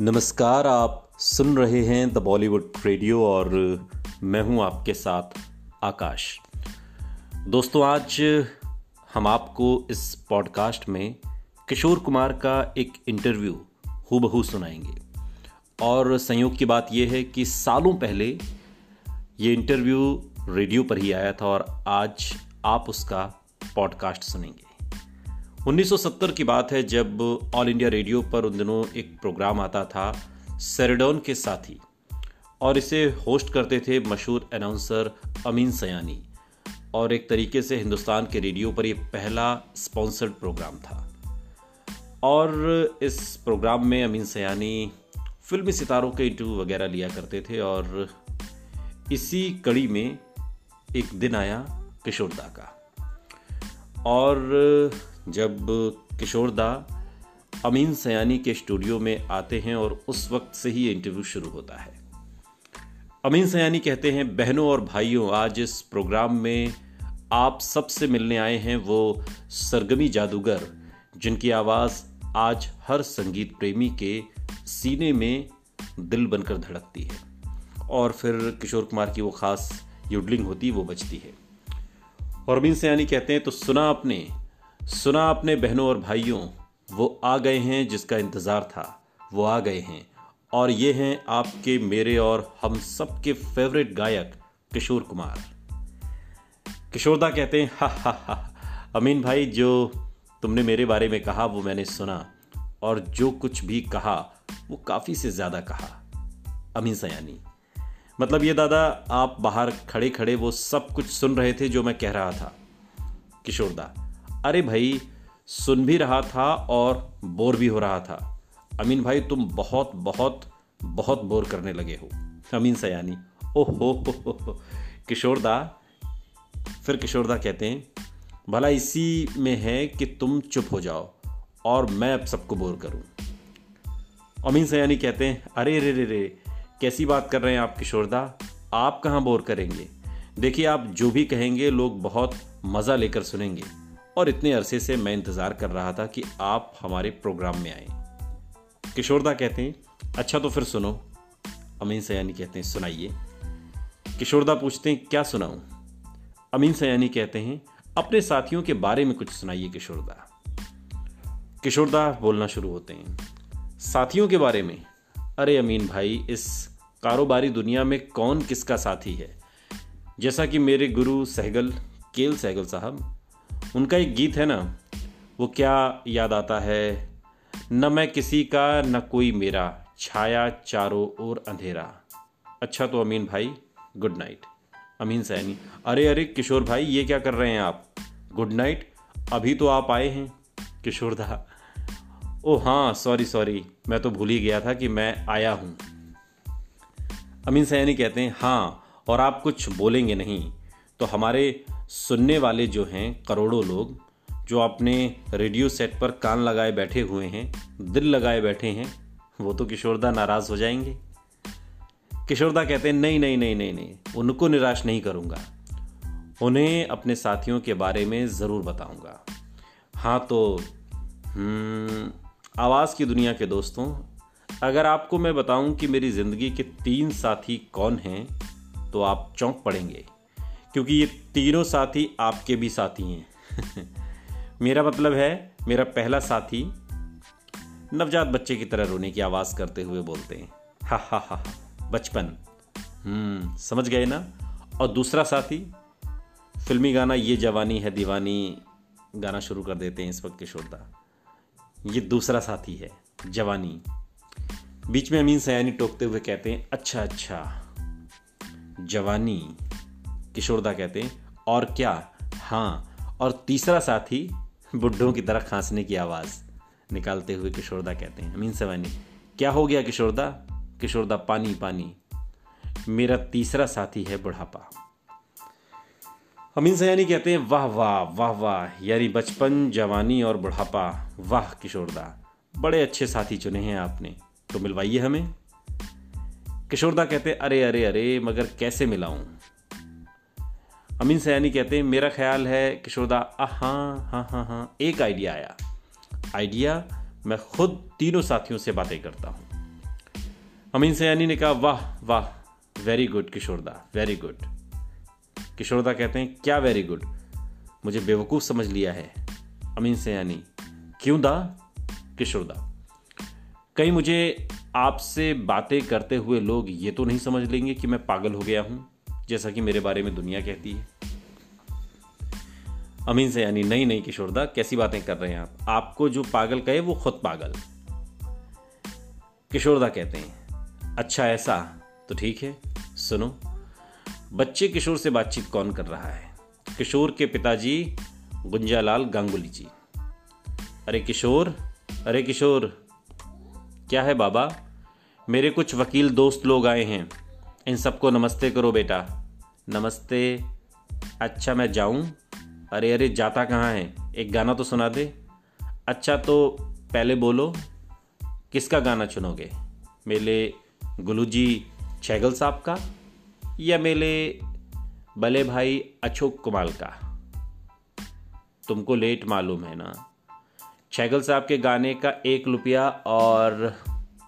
नमस्कार, आप सुन रहे हैं द बॉलीवुड रेडियो और मैं हूँ आपके साथ आकाश। दोस्तों, आज हम आपको इस पॉडकास्ट में किशोर कुमार का एक इंटरव्यू हूबहू सुनाएँगे। और संयोग की बात यह है कि सालों पहले ये इंटरव्यू रेडियो पर ही आया था और आज आप उसका पॉडकास्ट सुनेंगे। 1970 की बात है जब ऑल इंडिया रेडियो पर उन दिनों एक प्रोग्राम आता था सेरेडोन के साथी। और इसे होस्ट करते थे मशहूर अनाउंसर अमीन सयानी और एक तरीके से हिंदुस्तान के रेडियो पर यह पहला स्पॉन्सर्ड प्रोग्राम था। और इस प्रोग्राम में अमीन सयानी फिल्मी सितारों के इंटरव्यू वगैरह लिया करते थे और इसी कड़ी में एक दिन आया किशोरदा का। और जब किशोरदा अमीन सयानी के स्टूडियो में आते हैं और उस वक्त से ही इंटरव्यू शुरू होता है। अमीन सयानी कहते हैं, बहनों और भाइयों, आज इस प्रोग्राम में आप सबसे मिलने आए हैं वो सरगमी जादूगर, जिनकी आवाज़ आज हर संगीत प्रेमी के सीने में दिल बनकर धड़कती है। और फिर किशोर कुमार की वो खास युडलिंग होती, वो बजती है। और अमीन सयानी कहते हैं तो सुना आपने सुना आपने बहनों और भाइयों, वो आ गए हैं जिसका इंतज़ार था, वो आ गए हैं। और ये हैं आपके मेरे और हम सबके फेवरेट गायक, किशोर कुमार। किशोरदा कहते हैं, हा हा हा, अमीन भाई, जो तुमने मेरे बारे में कहा, वो मैंने सुना। और जो कुछ भी कहा, वो काफ़ी से ज़्यादा कहा। अमीन सयानी। मतलब ये दादा, आप बाहर खड़े खड़े वो सब कुछ सुन रहे थे जो मैं कह रहा था। किशोरदा अरे भाई, सुन भी रहा था और बोर भी हो रहा था। अमीन भाई, तुम बहुत बहुत बहुत बोर करने लगे हो। अमीन सयानी, ओह हो हो किशोरदा फिर किशोरदा कहते हैं, भला इसी में है कि तुम चुप हो जाओ और मैं अब सबको बोर करूँ। अमीन सयानी कहते हैं, अरे रे रे रे कैसी बात कर रहे हैं आप, किशोरदा? आप कहाँ बोर करेंगे? देखिए, आप जो भी कहेंगे, लोग बहुत मज़ा लेकर सुनेंगे। और इतने अरसे से मैं इंतज़ार कर रहा था कि आप हमारे प्रोग्राम में आए। किशोरदा कहते हैं अच्छा तो फिर सुनो। अमीन सयानी कहते हैं, सुनाइए। किशोरदा पूछते हैं, क्या सुनाऊं? अमीन सयानी कहते हैं, अपने साथियों के बारे में कुछ सुनाइए, किशोरदा। किशोरदा बोलना शुरू होते हैं, साथियों के बारे में? अरे अमीन भाई, इस कारोबारी दुनिया में कौन किसका साथी है? जैसा कि मेरे गुरु सहगल, केल सहगल साहब, उनका एक गीत है ना, वो क्या याद आता है? न मैं किसी का, न कोई मेरा, छाया चारों ओर अंधेरा। अच्छा तो अमीन भाई, गुड नाइट। अमीन सैनी। अरे अरे, किशोर भाई, ये क्या कर रहे हैं आप? Good night. अभी तो आप आए हैं, किशोर ओ हाँ सॉरी सॉरी मैं तो भूल ही गया था कि मैं आया हूँ। अमीन सयानी कहते हैं हाँ और आप कुछ बोलेंगे नहीं। तो हमारे सुनने वाले जो हैं करोड़ों लोग जो अपने रेडियो सेट पर कान लगाए बैठे हुए हैं दिल लगाए बैठे हैं वो तो किशोरदा नाराज़ हो जाएँगे। किशोरदा कहते हैं नहीं नहीं नहीं नहीं नहीं उनको निराश नहीं करूँगा। उन्हें अपने साथियों के बारे में ज़रूर बताऊँगा। हाँ तो हम्म, आवाज़ की दुनिया के दोस्तों, अगर आपको मैं बताऊँ कि मेरी ज़िंदगी के तीन साथी कौन हैं तो आप चौंक पड़ेंगे, क्योंकि ये तीनों साथी आपके भी साथी हैं। मेरा मतलब है, मेरा पहला साथी नवजात बच्चे की तरह रोने की आवाज़ करते हुए बोलते हैं। हा हा हा बचपन। हम्म समझ गए ना? और दूसरा साथी, फिल्मी गाना ये जवानी है दीवानी, गाना शुरू कर देते हैं इस वक्त किशोरदा ये दूसरा साथी है, जवानी। बीच में अमीन सयानी टोकते हुए कहते हैं अच्छा अच्छा जवानी। किशोरदा कहते हैं, और क्या? हाँ और तीसरा साथी बुढ़ों की तरह खांसने की आवाज़। निकालते हुए किशोरदा कहते हैं, अमीन सवानी क्या हो गया किशोरदा? किशोरदा, पानी पानी। मेरा तीसरा साथी है बुढ़ापा। अमीन सयानी कहते हैं, वाह वाह वाह वाह, यानी बचपन, जवानी और बुढ़ापा, वाह, किशोरदा। बड़े अच्छे साथी चुने हैं आपने तो मिलवाइए हमें। किशोरदा कहते हैं, अरे अरे अरे, मगर कैसे मिलाऊं? अमीन सयानी कहते हैं, मेरा ख्याल है, किशोरदा आ हाँ हाँ हाँ हाँ एक आइडिया आया। आइडिया, मैं खुद तीनों साथियों से बातें करता हूँ। अमीन सयानी ने कहा, वाह वाह very good Kishoreda very good Kishoreda कहते हैं, क्या वेरी गुड मुझे बेवकूफ़ समझ लिया है। अमीन सयानी क्यों दा, किशोरदा? कहीं मुझे आपसे बातें करते हुए लोग ये तो नहीं समझ लेंगे कि मैं पागल हो गया हूँ, जैसा कि मेरे बारे में दुनिया कहती है? अमीन से यानी, नहीं नहीं, किशोरदा, कैसी बातें कर रहे हैं आप? आपको जो पागल कहे, वो खुद पागल। किशोरदा कहते हैं अच्छा ऐसा तो ठीक है, सुनो बच्चे किशोर से बातचीत कौन कर रहा है? किशोर के पिताजी गुंजालाल गांगुली जी। अरे किशोर अरे किशोर, क्या है बाबा? मेरे कुछ वकील दोस्त लोग आए हैं। इन सबको नमस्ते करो बेटा। नमस्ते। अच्छा मैं जाऊँ? अरे अरे, जाता कहाँ है? एक गाना तो सुना दे। अच्छा तो पहले बोलो, किसका गाना चुनोगे? मेले गुलू जी छैगल साहब का? या मेले बले भाई अशोक कुमार का? तुमको लेट मालूम है ना? छैगल साहब के गाने का एक रुपया और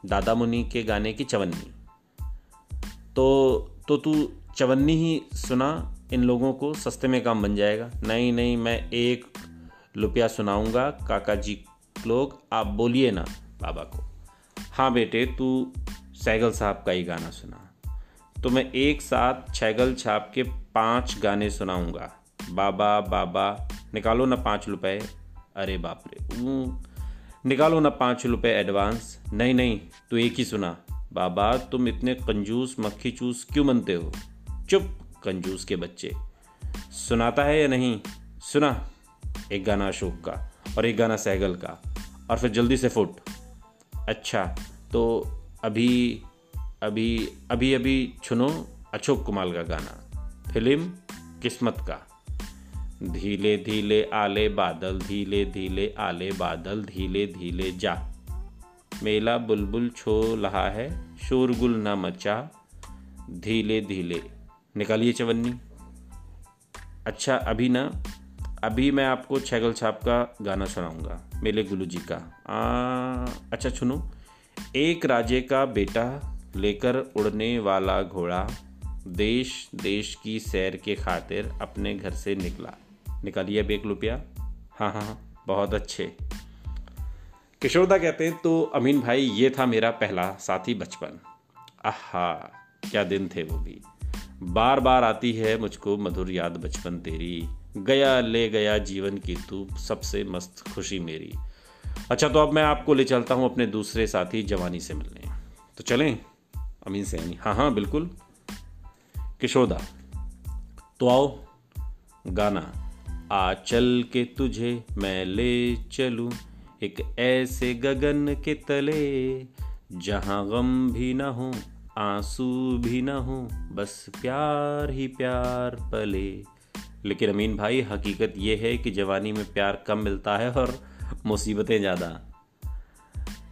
दादा मुनि के गाने की चवन्नी। तो तो तू चवन्नी ही सुना, इन लोगों को सस्ते में काम बन जाएगा। नहीं नहीं, मैं एक रुपया सुनाऊँगा, काका जी लोग, आप बोलिए ना बाबा को। हाँ बेटे, तू सैगल साहब का ही गाना सुना। तो मैं एक साथ छैगल छाप के पाँच गाने सुनाऊँगा। बाबा बाबा, निकालो ना पाँच रुपए। अरे बाप रे निकालो ना पाँच रुपए एडवांस नहीं नहीं तो एक ही सुना। बाबा, तुम इतने कंजूस मक्खी चूस क्यों बनते हो? चुप, कंजूस के बच्चे। सुनाता है या नहीं? सुना। एक गाना अशोक का और एक गाना सहगल का। और फिर जल्दी से फुट। अच्छा तो अभी अभी अभी अभी सुनो अशोक कुमार का गाना फ़िल्म किस्मत का। धीले धीले आले बादल धीले धीले आले बादल धीले धीले जा। मेला बुलबुल छो लहा है शोरगुल न मचा। धीले धीले निकालिए चवन्नी। अच्छा अभी ना अभी मैं आपको छैगल छाप का गाना सुनाऊँगा मेले गुलू जी का। आ, अच्छा सुनो एक राजे का बेटा लेकर उड़ने वाला घोड़ा देश देश की सैर के खातिर अपने घर से निकला। निकालिए अब एक रुपया हाँ हाँ हाँ बहुत अच्छे। किशोरदा कहते हैं तो अमीन भाई, ये था मेरा पहला साथी बचपन। आहा, क्या दिन थे वो भी। बार बार आती है मुझको, मधुर याद बचपन तेरी। गया, ले गया जीवन की तू सबसे मस्त खुशी मेरी। अच्छा तो अब मैं आपको ले चलता हूँ अपने दूसरे साथी जवानी से मिलने। तो चलें। अमीन सैनी। हाँ हाँ बिल्कुल। किशोदा तो आओ, गाना। आ चल के तुझे मैं ले चलूँ, एक ऐसे गगन के तले, जहाँ गम भी ना हो, आँसू भी ना हो, बस प्यार ही प्यार पले। लेकिन अमीन भाई, हकीकत यह है कि जवानी में प्यार कम मिलता है और मुसीबतें ज़्यादा।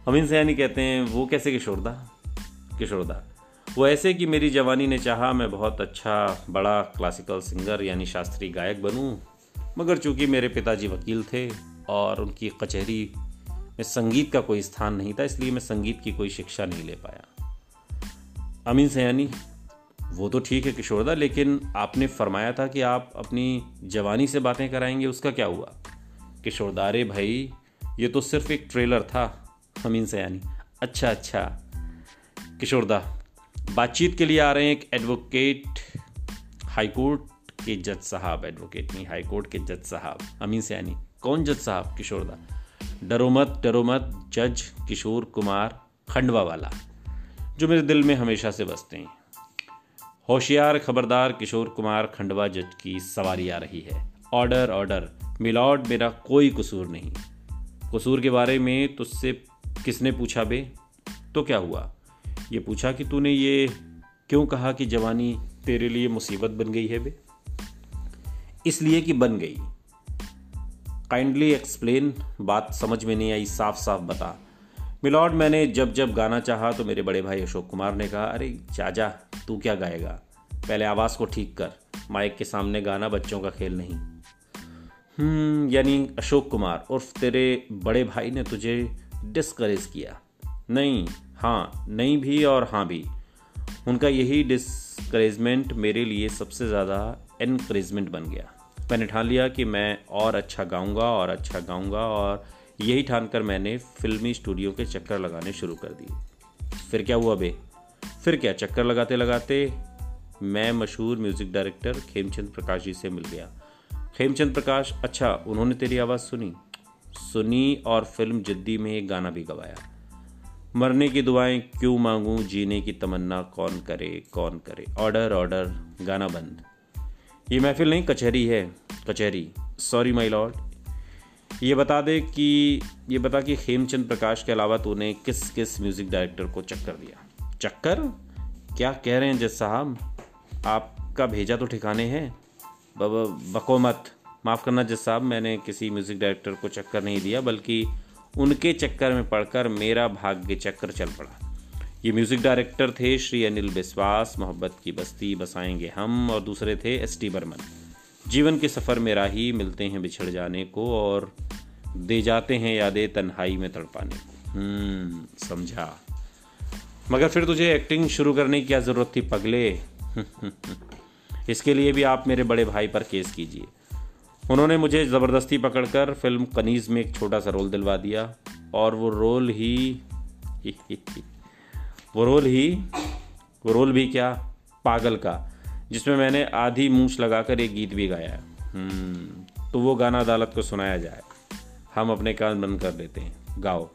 अमीन सयानी कहते हैं, वो कैसे किशोरदा? किशोरदा वो ऐसे कि मेरी जवानी ने चाहा मैं बहुत अच्छा बड़ा क्लासिकल सिंगर यानी शास्त्रीय गायक बनूं, मगर चूँकि मेरे पिताजी वकील थे और उनकी कचहरी में संगीत का कोई स्थान नहीं था, इसलिए मैं संगीत की कोई शिक्षा नहीं ले पाया। अमीन सयानी, वो तो ठीक है किशोरदा लेकिन आपने फरमाया था कि आप अपनी जवानी से बातें कराएँगे, उसका क्या हुआ? किशोरदा अरे भाई, ये तो सिर्फ़ एक ट्रेलर था, अमीन सयानी। अच्छा अच्छा। किशोरदा बातचीत के लिए आ रहे हैं एक एडवोकेट हाईकोर्ट के जज साहब एडवोकेट नहीं हाईकोर्ट के जज साहब, अमीन सयानी। कौन जज साहब? किशोरदा डरो मत डरो मत, जज किशोर कुमार खंडवा वाला, जो मेरे दिल में हमेशा से बसते हैं। होशियार खबरदार किशोर कुमार खंडवा जज की सवारी आ रही है। Order order. मिलॉर्ड, मेरा कोई कसूर नहीं। कसूर के बारे में तुझसे किसने पूछा बे? तो क्या हुआ? ये पूछा कि तूने ये क्यों कहा कि जवानी तेरे लिए मुसीबत बन गई है बे? इसलिए कि बन गई। काइंडली एक्सप्लेन बात समझ में नहीं आई साफ़ साफ़ बता। मिलॉर्ड, मैंने जब जब गाना चाहा तो मेरे बड़े भाई अशोक कुमार ने कहा, अरे, चाचा, तू क्या गाएगा? पहले आवाज़ को ठीक कर, माइक के सामने गाना बच्चों का खेल नहीं। हम्म यानी अशोक कुमार, उर्फ़, तेरे बड़े भाई ने तुझे डिस्करेज किया। नहीं हाँ नहीं भी और हाँ भी। उनका यही डिस्करेजमेंट मेरे लिए सबसे ज़्यादा इनक्रेजमेंट बन गया। मैंने ठान लिया कि मैं और अच्छा गाऊँगा और अच्छा गाऊँगा और यही ठान कर मैंने फिल्मी स्टूडियो के चक्कर लगाने शुरू कर दिए। फिर क्या हुआ बे? फिर क्या? चक्कर लगाते लगाते मैं मशहूर म्यूज़िक डायरेक्टर खेमचंद प्रकाश जी से मिल गया। खेमचंद प्रकाश अच्छा उन्होंने तेरी आवाज़ सुनी। सुनी और फ़िल्म जिद्दी में एक गाना भी गवाया। मरने की दुआएँ क्यों मांगूं? जीने की तमन्ना कौन करे कौन करे? ऑर्डर ऑर्डर गाना बंद। ये महफिल नहीं, कचहरी है, कचहरी। सॉरी माई लॉर्ड ये बता दे कि, ये बता कि खेमचंद प्रकाश के अलावा तूने किस किस म्यूज़िक डायरेक्टर को चक्कर दिया? चक्कर? क्या कह रहे हैं जज साहब? आपका भेजा तो ठिकाने हैं। बको मत। माफ़ करना जज साहब, मैंने किसी म्यूज़िक डायरेक्टर को चक्कर नहीं दिया, बल्कि उनके चक्कर में पढ़कर मेरा भाग्य चक्कर चल पड़ा। ये म्यूज़िक डायरेक्टर थे श्री अनिल बिस्वास मोहब्बत की बस्ती बसाएँगे हम और दूसरे थे एस टी बर्मन। जीवन के सफ़र में राही मिलते हैं बिछड़ जाने को और दे जाते हैं यादें तन्हाई में तड़पाने को। हम्म, समझा। मगर फिर तुझे एक्टिंग शुरू करने की क्या ज़रूरत थी पगले? इसके लिए भी आप मेरे बड़े भाई पर केस कीजिए। उन्होंने मुझे ज़बरदस्ती पकड़कर फ़िल्म कनीज़ में एक छोटा सा रोल दिलवा दिया और वो रोल ही वो रोल ही वो रोल भी क्या? पागल का जिसमें मैंने आधी मूछ लगाकर एक गीत भी गाया हम्म, तो वो गाना अदालत को सुनाया जाए। हम अपने कान बंद कर देते हैं। गाओ।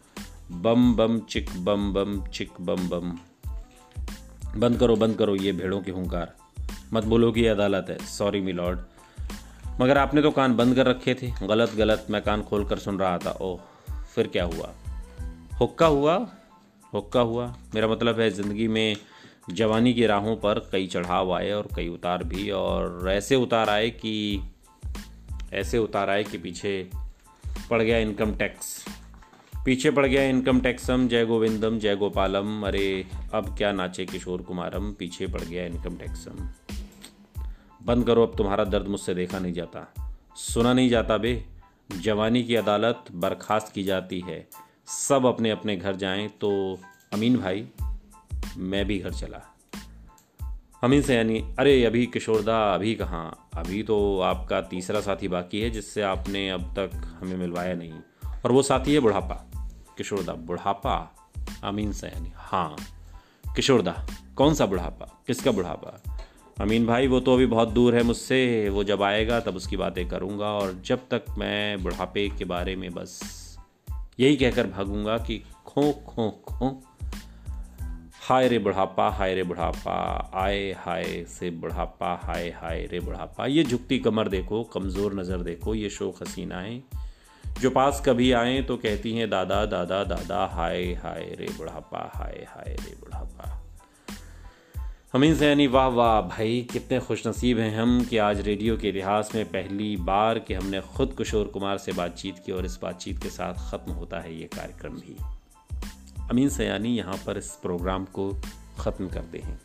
बम बम चिक बम बम चिक बम बम। बंद करो बंद करो ये भेड़ों की हुंकार। मत बोलो कि अदालत है। सॉरी मी लॉर्ड मगर आपने तो कान बंद कर रखे थे। गलत गलत, मैं कान खोल कर सुन रहा था। ओह, फिर क्या हुआ? हुक्का हुआ हुक्का हुआ। मेरा मतलब है, ज़िंदगी में जवानी की राहों पर कई चढ़ाव आए और कई उतार भी, और ऐसे उतार आए कि, ऐसे उतार आए कि पीछे पड़ गया इनकम टैक्स पीछे पड़ गया इनकम टैक्सम जय गोविंदम, जय गोपालम। अरे, अब क्या नाचे किशोर कुमारम, पीछे पड़ गया इनकम टैक्सम बंद करो, अब तुम्हारा दर्द मुझसे देखा नहीं जाता। सुना नहीं जाता बे। जवानी की अदालत बर्खास्त की जाती है। सब अपने अपने घर जाएँ तो अमीन भाई, मैं भी घर चला। अमीन से यानी, अरे अभी किशोरदा अभी कहाँ? अभी तो आपका तीसरा साथी बाकी है, जिससे आपने अब तक हमें मिलवाया नहीं। और वो साथी है बुढ़ापा। किशोरदा बुढ़ापा? अमीन सयानी हाँ। किशोरदा कौन सा बुढ़ापा? किसका बुढ़ापा? अमीन भाई, वो तो अभी बहुत दूर है मुझसे। वो जब आएगा, तब उसकी बातें करूँगा और जब तक मैं बुढ़ापे के बारे में बस यही कहकर भागूँगा कि खो खो खो। हाय रे बुढ़ापा, हाय रे बुढ़ापा, आए हाय से बुढ़ापा, हाय हाय रे बुढ़ापा। ये झुकती कमर देखो, कमज़ोर नज़र देखो, ये शोक हसीनाएँ। जो पास कभी आए तो कहती हैं, दादा दादा दादा, हाय हाय रे बुढ़ापा, हाय हाय रे बुढ़ापा। हमीन सैनी वाह वाह भाई, कितने खुश नसीब हैं हम कि आज रेडियो के इतिहास में पहली बार कि हमने ख़ुद किशोर कुमार से बातचीत की और इस बातचीत के साथ ख़त्म होता है ये कार्यक्रम भी। अमीन सयानी यहाँ पर इस प्रोग्राम को ख़त्म करते हैं।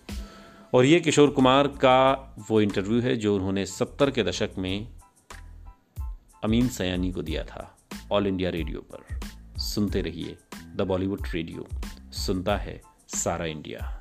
और ये किशोर कुमार का वो इंटरव्यू है जो उन्होंने सत्तर के दशक में अमीन सयानी को दिया था, ऑल इंडिया रेडियो पर। सुनते रहिए, द बॉलीवुड रेडियो। सुनता है सारा इंडिया।